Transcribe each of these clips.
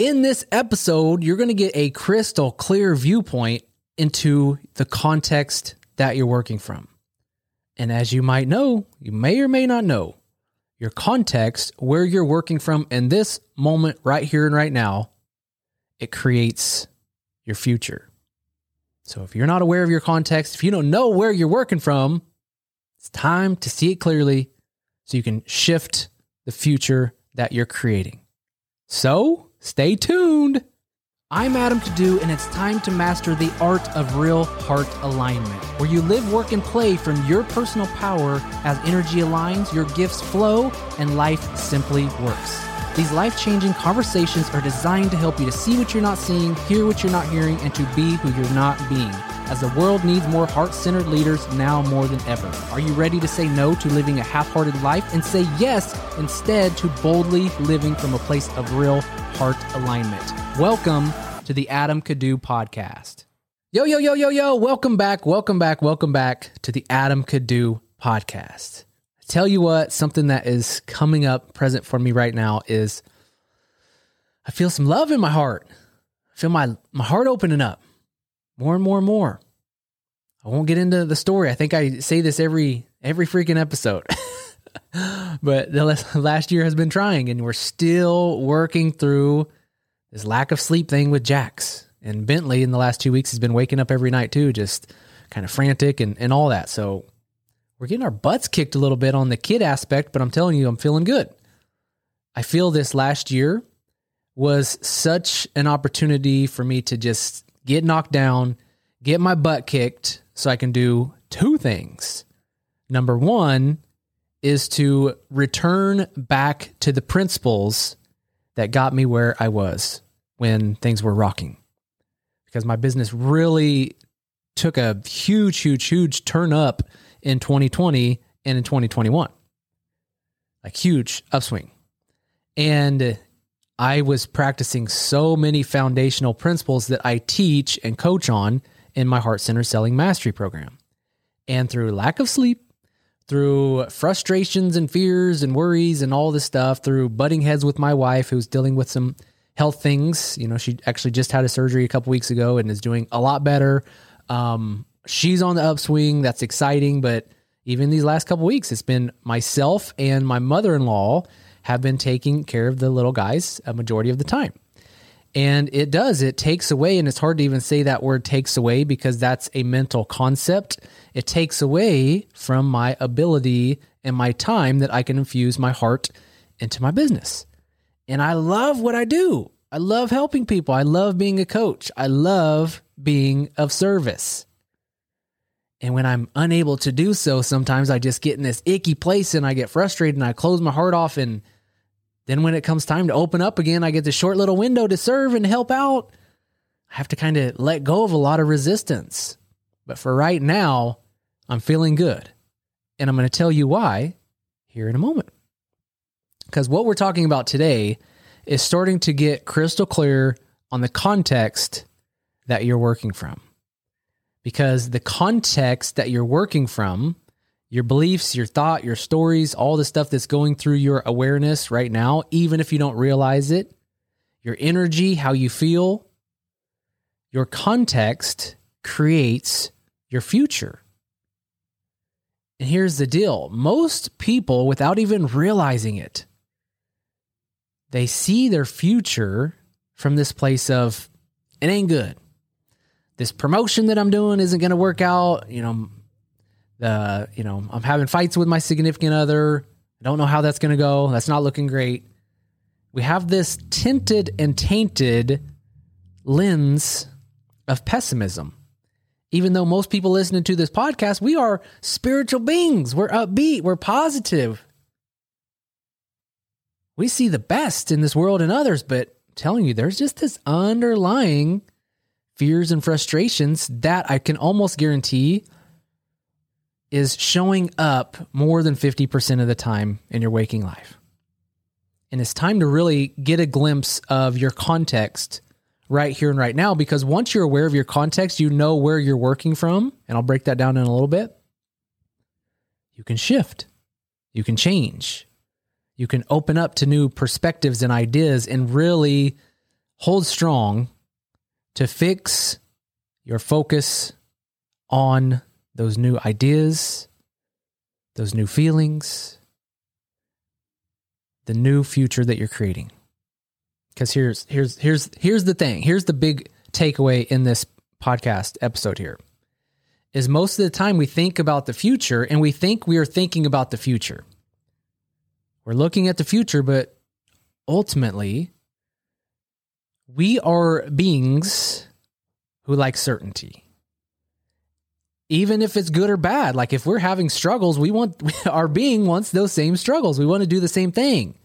In this episode, you're going to get a crystal clear viewpoint into the context that you're working from. And as you might know, you may or may not know, your context, where you're working from in this moment, right here and right now, it creates your future. So if you're not aware of your context, if you don't know where you're working from, it's time to see it clearly so you can shift the future that you're creating. So stay tuned. I'm Adam Kadu, and it's time to master the art of real heart alignment, where you live, work, and play from your personal power as energy aligns, your gifts flow, and life simply works. These life changing conversations are designed to help you to see what you're not seeing, hear what you're not hearing, and to be who you're not being. As the world needs more heart centered leaders now more than ever. Are you ready to say no to living a half hearted life and say yes instead to boldly living from a place of real heart alignment? Welcome to the Adam Kadu podcast. Yo, yo, yo, yo, yo. Welcome back. Welcome back. Welcome back to the Adam Kadu podcast. I tell you what, something that is coming up present for me right now is I feel some love in my heart. I feel my, my heart opening up more and more and more. I won't get into the story. I think I say this every every freaking episode. but the last year has been trying and we're still working through this lack of sleep thing with Jax. And Bentley in the last two weeks has been waking up every night too, just kind of frantic and, and all that. So we're getting our butts kicked a little bit on the kid aspect, but I'm telling you, I'm feeling good. I feel this last year was such an opportunity for me to just get knocked down, get my butt kicked so I can do two things. Number one is to return back to the principles that got me where I was when things were rocking. Because my business really took a huge, huge, huge turn up in 2020 and in 2021. Like huge upswing. And I was practicing so many foundational principles that I teach and coach on in my Heart Center Selling Mastery program. And through lack of sleep, through frustrations and fears and worries and all this stuff, through butting heads with my wife who's dealing with some health things. You know, she actually just had a surgery a couple weeks ago and is doing a lot better. Um, she's on the upswing. That's exciting. But even these last couple weeks, it's been myself and my mother in law have been taking care of the little guys a majority of the time. And it does, it takes away, and it's hard to even say that word takes away because that's a mental concept. It takes away from my ability and my time that I can infuse my heart into my business. And I love what I do. I love helping people. I love being a coach. I love being of service. And when I'm unable to do so, sometimes I just get in this icky place and I get frustrated and I close my heart off. And then when it comes time to open up again, I get this short little window to serve and help out. I have to kind of let go of a lot of resistance. But for right now, I'm feeling good. And I'm going to tell you why here in a moment. Because what we're talking about today is starting to get crystal clear on the context that you're working from because the context that you're working from, your beliefs, your thought, your stories, all the stuff that's going through your awareness right now, even if you don't realize it, your energy, how you feel, your context creates your future. And here's the deal most people, without even realizing it, they see their future from this place of, it ain't good this promotion that I'm doing isn't going to work out. You know, the you know I'm having fights with my significant other. I don't know how that's going to go. That's not looking great. We have this tinted and tainted lens of pessimism. Even though most people listening to this podcast, we are spiritual beings. We're upbeat. We're positive. We see the best in this world and others, but I'm telling you, there's just this underlying fears and frustrations that I can almost guarantee is showing up more than 50% of the time in your waking life. And it's time to really get a glimpse of your context right here and right now because once you're aware of your context, you know where you're working from. And I'll break that down in a little bit. You can shift, you can change, you can open up to new perspectives and ideas and really hold strong to fix your focus on those new ideas, those new feelings, the new future that you're creating. Because here's here's here's here's the thing. Here's the big takeaway in this podcast episode here. Is most of the time we think about the future and we think we are thinking about the future. We're looking at the future, but ultimately we are beings who like certainty. Even if it's good or bad, like if we're having struggles, we want our being wants those same struggles. We want to do the same thing.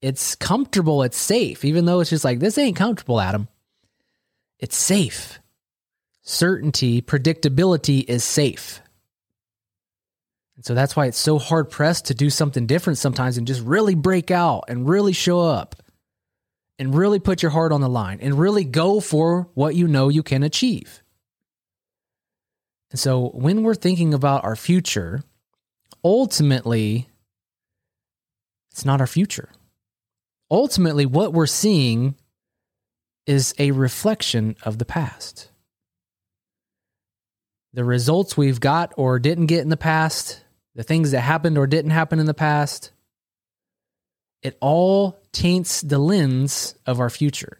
It's comfortable, it's safe, even though it's just like, this ain't comfortable, Adam. It's safe. Certainty, predictability is safe. And so that's why it's so hard pressed to do something different sometimes and just really break out and really show up and really put your heart on the line and really go for what you know you can achieve. And so when we're thinking about our future, ultimately, it's not our future. Ultimately, what we're seeing is a reflection of the past. The results we've got or didn't get in the past, the things that happened or didn't happen in the past, it all taints the lens of our future.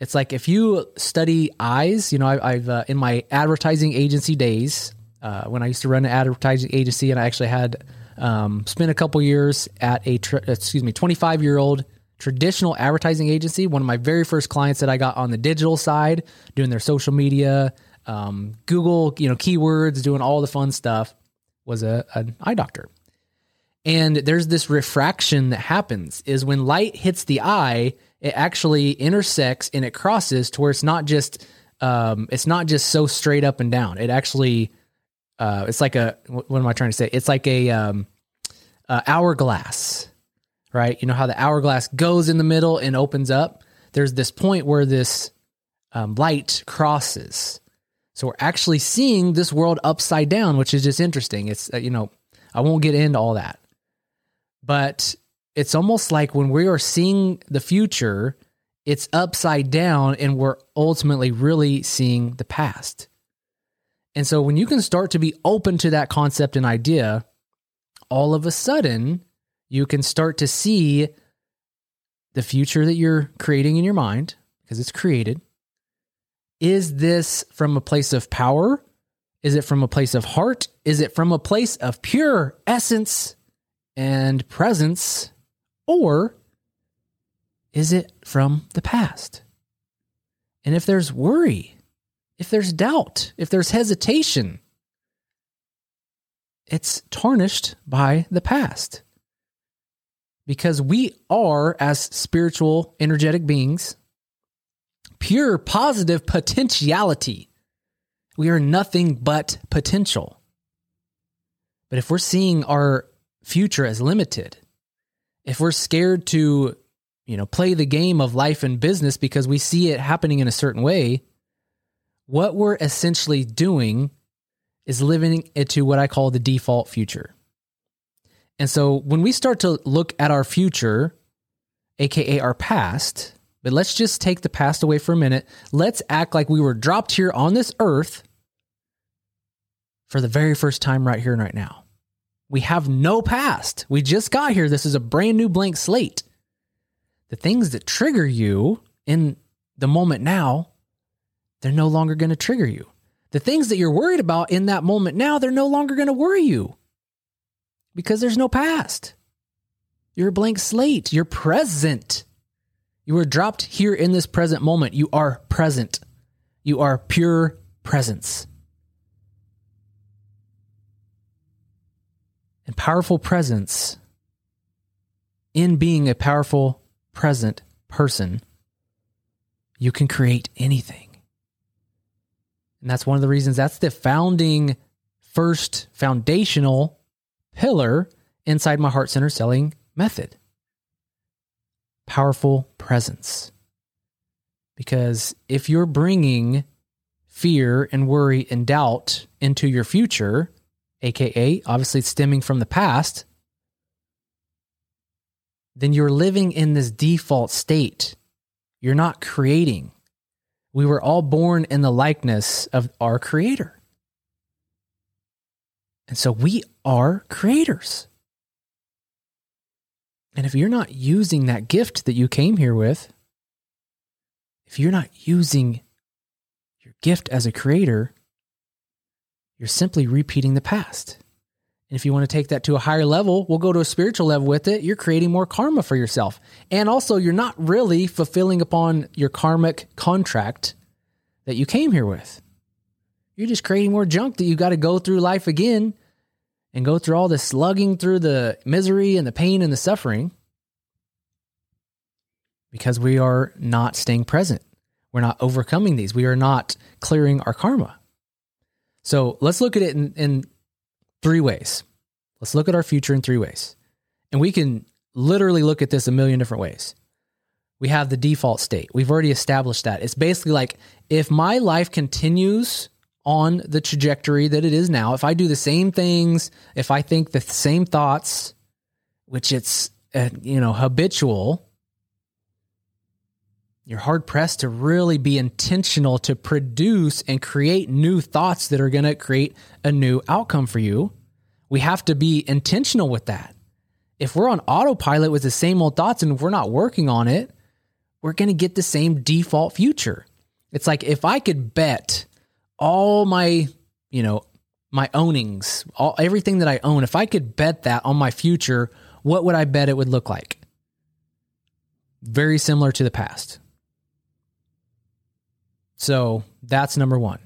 It's like if you study eyes, you know, I, have uh, in my advertising agency days, uh, when I used to run an advertising agency, and I actually had um, spent a couple years at a excuse me, 25 year old traditional advertising agency. One of my very first clients that I got on the digital side, doing their social media, um, Google, you know, keywords, doing all the fun stuff, was a an eye doctor. And there's this refraction that happens is when light hits the eye, it actually intersects and it crosses to where it's not just um, it's not just so straight up and down. It actually uh, it's like a what am I trying to say? It's like a um, uh, hourglass, right? You know how the hourglass goes in the middle and opens up. There's this point where this um, light crosses. So we're actually seeing this world upside down, which is just interesting. It's uh, you know I won't get into all that, but it's almost like when we are seeing the future, it's upside down and we're ultimately really seeing the past. And so when you can start to be open to that concept and idea, all of a sudden you can start to see the future that you're creating in your mind because it's created. Is this from a place of power? Is it from a place of heart? Is it from a place of pure essence and presence? Or is it from the past? And if there's worry, if there's doubt, if there's hesitation, it's tarnished by the past. Because we are, as spiritual, energetic beings, pure positive potentiality. We are nothing but potential. But if we're seeing our future as limited, if we're scared to, you know, play the game of life and business because we see it happening in a certain way, what we're essentially doing is living into what I call the default future. And so when we start to look at our future, aka our past, but let's just take the past away for a minute. Let's act like we were dropped here on this earth for the very first time right here and right now. We have no past. We just got here. This is a brand new blank slate. The things that trigger you in the moment now, they're no longer going to trigger you. The things that you're worried about in that moment now, they're no longer going to worry you because there's no past. You're a blank slate. You're present. You were dropped here in this present moment. You are present. You are pure presence. Powerful presence in being a powerful, present person, you can create anything. And that's one of the reasons that's the founding, first foundational pillar inside my heart center selling method. Powerful presence. Because if you're bringing fear and worry and doubt into your future, aka obviously stemming from the past, then you're living in this default state. You're not creating. We were all born in the likeness of our creator. And so we are creators. And if you're not using that gift that you came here with, if you're not using your gift as a creator, you're simply repeating the past. And if you want to take that to a higher level, we'll go to a spiritual level with it. You're creating more karma for yourself. And also, you're not really fulfilling upon your karmic contract that you came here with. You're just creating more junk that you got to go through life again and go through all the slugging through the misery and the pain and the suffering because we are not staying present. We're not overcoming these. We are not clearing our karma. So let's look at it in, in three ways. Let's look at our future in three ways. And we can literally look at this a million different ways. We have the default state. We've already established that. It's basically like if my life continues on the trajectory that it is now, if I do the same things, if I think the same thoughts, which it's uh, you know habitual, you're hard pressed to really be intentional to produce and create new thoughts that are going to create a new outcome for you. We have to be intentional with that. If we're on autopilot with the same old thoughts and we're not working on it, we're going to get the same default future. It's like if I could bet all my, you know, my ownings, all everything that I own, if I could bet that on my future, what would I bet it would look like? Very similar to the past. So that's number one.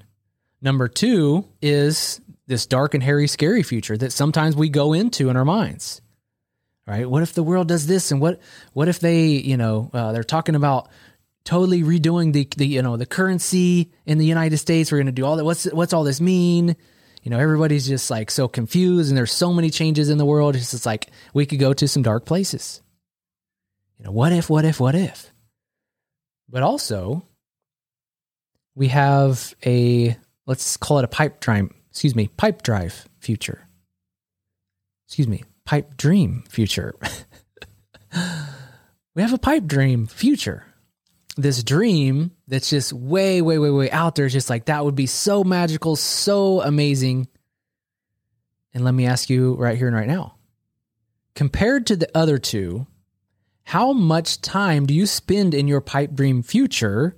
Number two is this dark and hairy, scary future that sometimes we go into in our minds. Right? What if the world does this, and what what if they, you know, uh, they're talking about totally redoing the the you know the currency in the United States. We're going to do all that. What's what's all this mean? You know, everybody's just like so confused, and there's so many changes in the world. It's just like we could go to some dark places. You know, what if? What if? What if? But also, we have a let's call it a pipe drive. Excuse me, pipe drive future. Excuse me, pipe dream future. we have a pipe dream future this dream that's just way, way, way, way out there. Just like that would be so magical, so amazing. And let me ask you right here and right now compared to the other two, how much time do you spend in your pipe dream future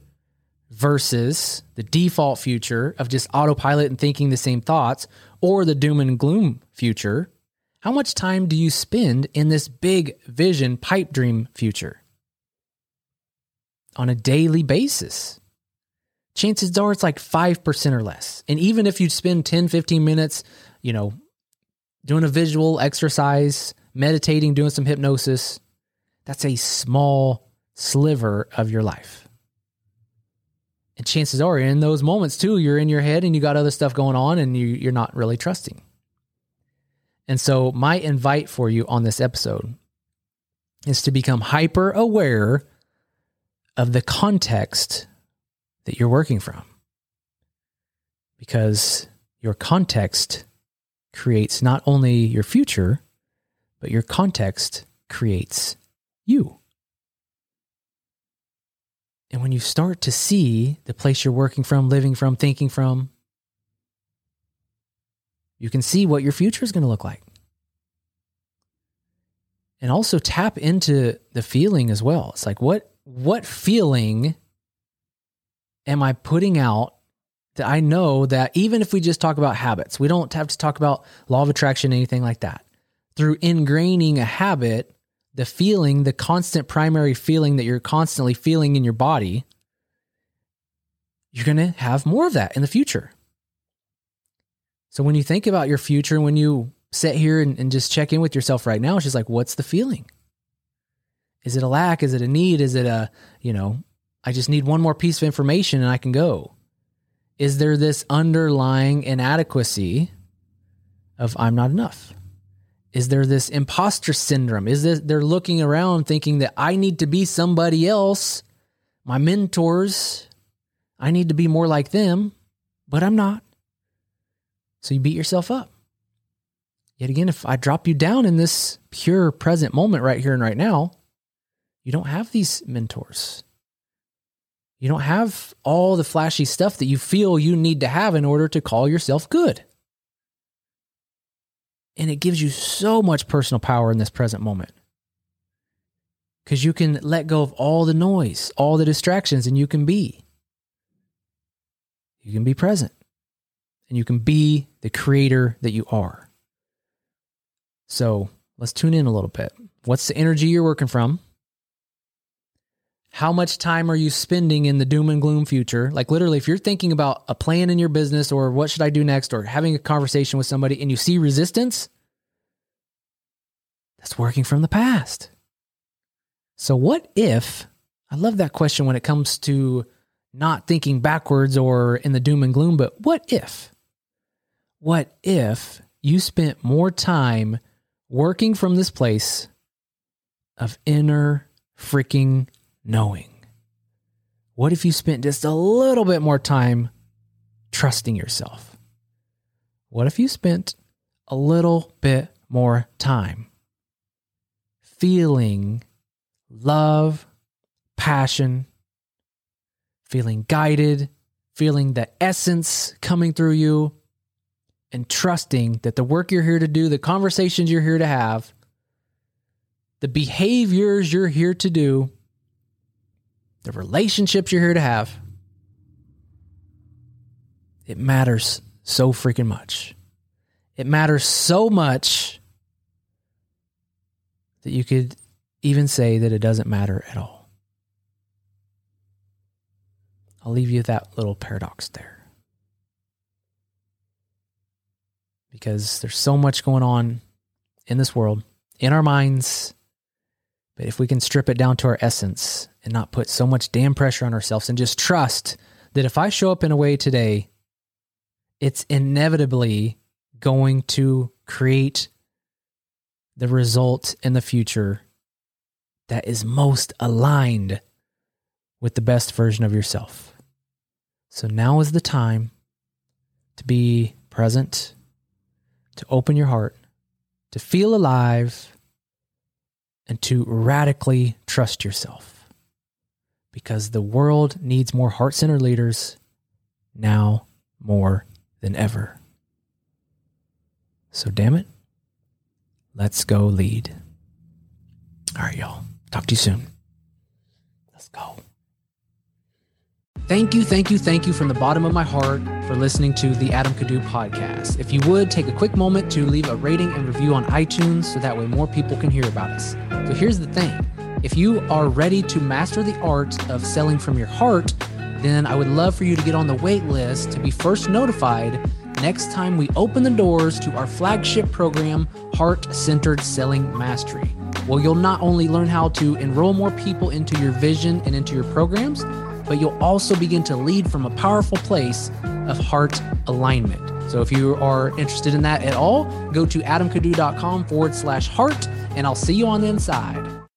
versus the default future of just autopilot and thinking the same thoughts or the doom and gloom future? How much time do you spend in this big vision pipe dream future? on a daily basis. Chances are it's like 5% or less. And even if you spend 10, 15 minutes, you know, doing a visual exercise, meditating, doing some hypnosis, that's a small sliver of your life. Chances are in those moments too, you're in your head and you got other stuff going on and you, you're not really trusting. And so, my invite for you on this episode is to become hyper aware of the context that you're working from. Because your context creates not only your future, but your context creates you. And when you start to see the place you're working from, living from, thinking from, you can see what your future is going to look like. And also tap into the feeling as well. It's like, what what feeling am I putting out that I know that even if we just talk about habits, we don't have to talk about law of attraction, anything like that. Through ingraining a habit, the feeling, the constant primary feeling that you're constantly feeling in your body, you're going to have more of that in the future. So when you think about your future, when you sit here and, and just check in with yourself right now, it's just like, what's the feeling? Is it a lack? Is it a need? Is it a, you know, I just need one more piece of information and I can go? Is there this underlying inadequacy of I'm not enough? Is there this imposter syndrome? Is this they're looking around thinking that I need to be somebody else, my mentors, I need to be more like them, but I'm not. So you beat yourself up. Yet again, if I drop you down in this pure present moment right here and right now, you don't have these mentors. You don't have all the flashy stuff that you feel you need to have in order to call yourself good. And it gives you so much personal power in this present moment. Because you can let go of all the noise, all the distractions, and you can be. You can be present and you can be the creator that you are. So let's tune in a little bit. What's the energy you're working from? How much time are you spending in the doom and gloom future? Like, literally, if you're thinking about a plan in your business or what should I do next or having a conversation with somebody and you see resistance, that's working from the past. So, what if? I love that question when it comes to not thinking backwards or in the doom and gloom, but what if? What if you spent more time working from this place of inner freaking knowing? What if you spent just a little bit more time trusting yourself? What if you spent a little bit more time feeling love, passion, feeling guided, feeling the essence coming through you, and trusting that the work you're here to do, the conversations you're here to have, the behaviors you're here to do, the relationships you're here to have, it matters so freaking much. It matters so much that you could even say that it doesn't matter at all. I'll leave you that little paradox there. Because there's so much going on in this world, in our minds. But if we can strip it down to our essence and not put so much damn pressure on ourselves and just trust that if I show up in a way today, it's inevitably going to create the result in the future that is most aligned with the best version of yourself. So now is the time to be present, to open your heart, to feel alive, and to radically trust yourself. Because the world needs more heart centered leaders now more than ever. So, damn it, let's go lead. All right, y'all. Talk to you soon. Let's go. Thank you, thank you, thank you from the bottom of my heart for listening to the Adam Kadu podcast. If you would take a quick moment to leave a rating and review on iTunes so that way more people can hear about us. So here's the thing if you are ready to master the art of selling from your heart, then I would love for you to get on the wait list to be first notified next time we open the doors to our flagship program, Heart Centered Selling Mastery. Well, you'll not only learn how to enroll more people into your vision and into your programs, but you'll also begin to lead from a powerful place of heart alignment. So if you are interested in that at all, go to adamkadu.com forward slash heart, and I'll see you on the inside.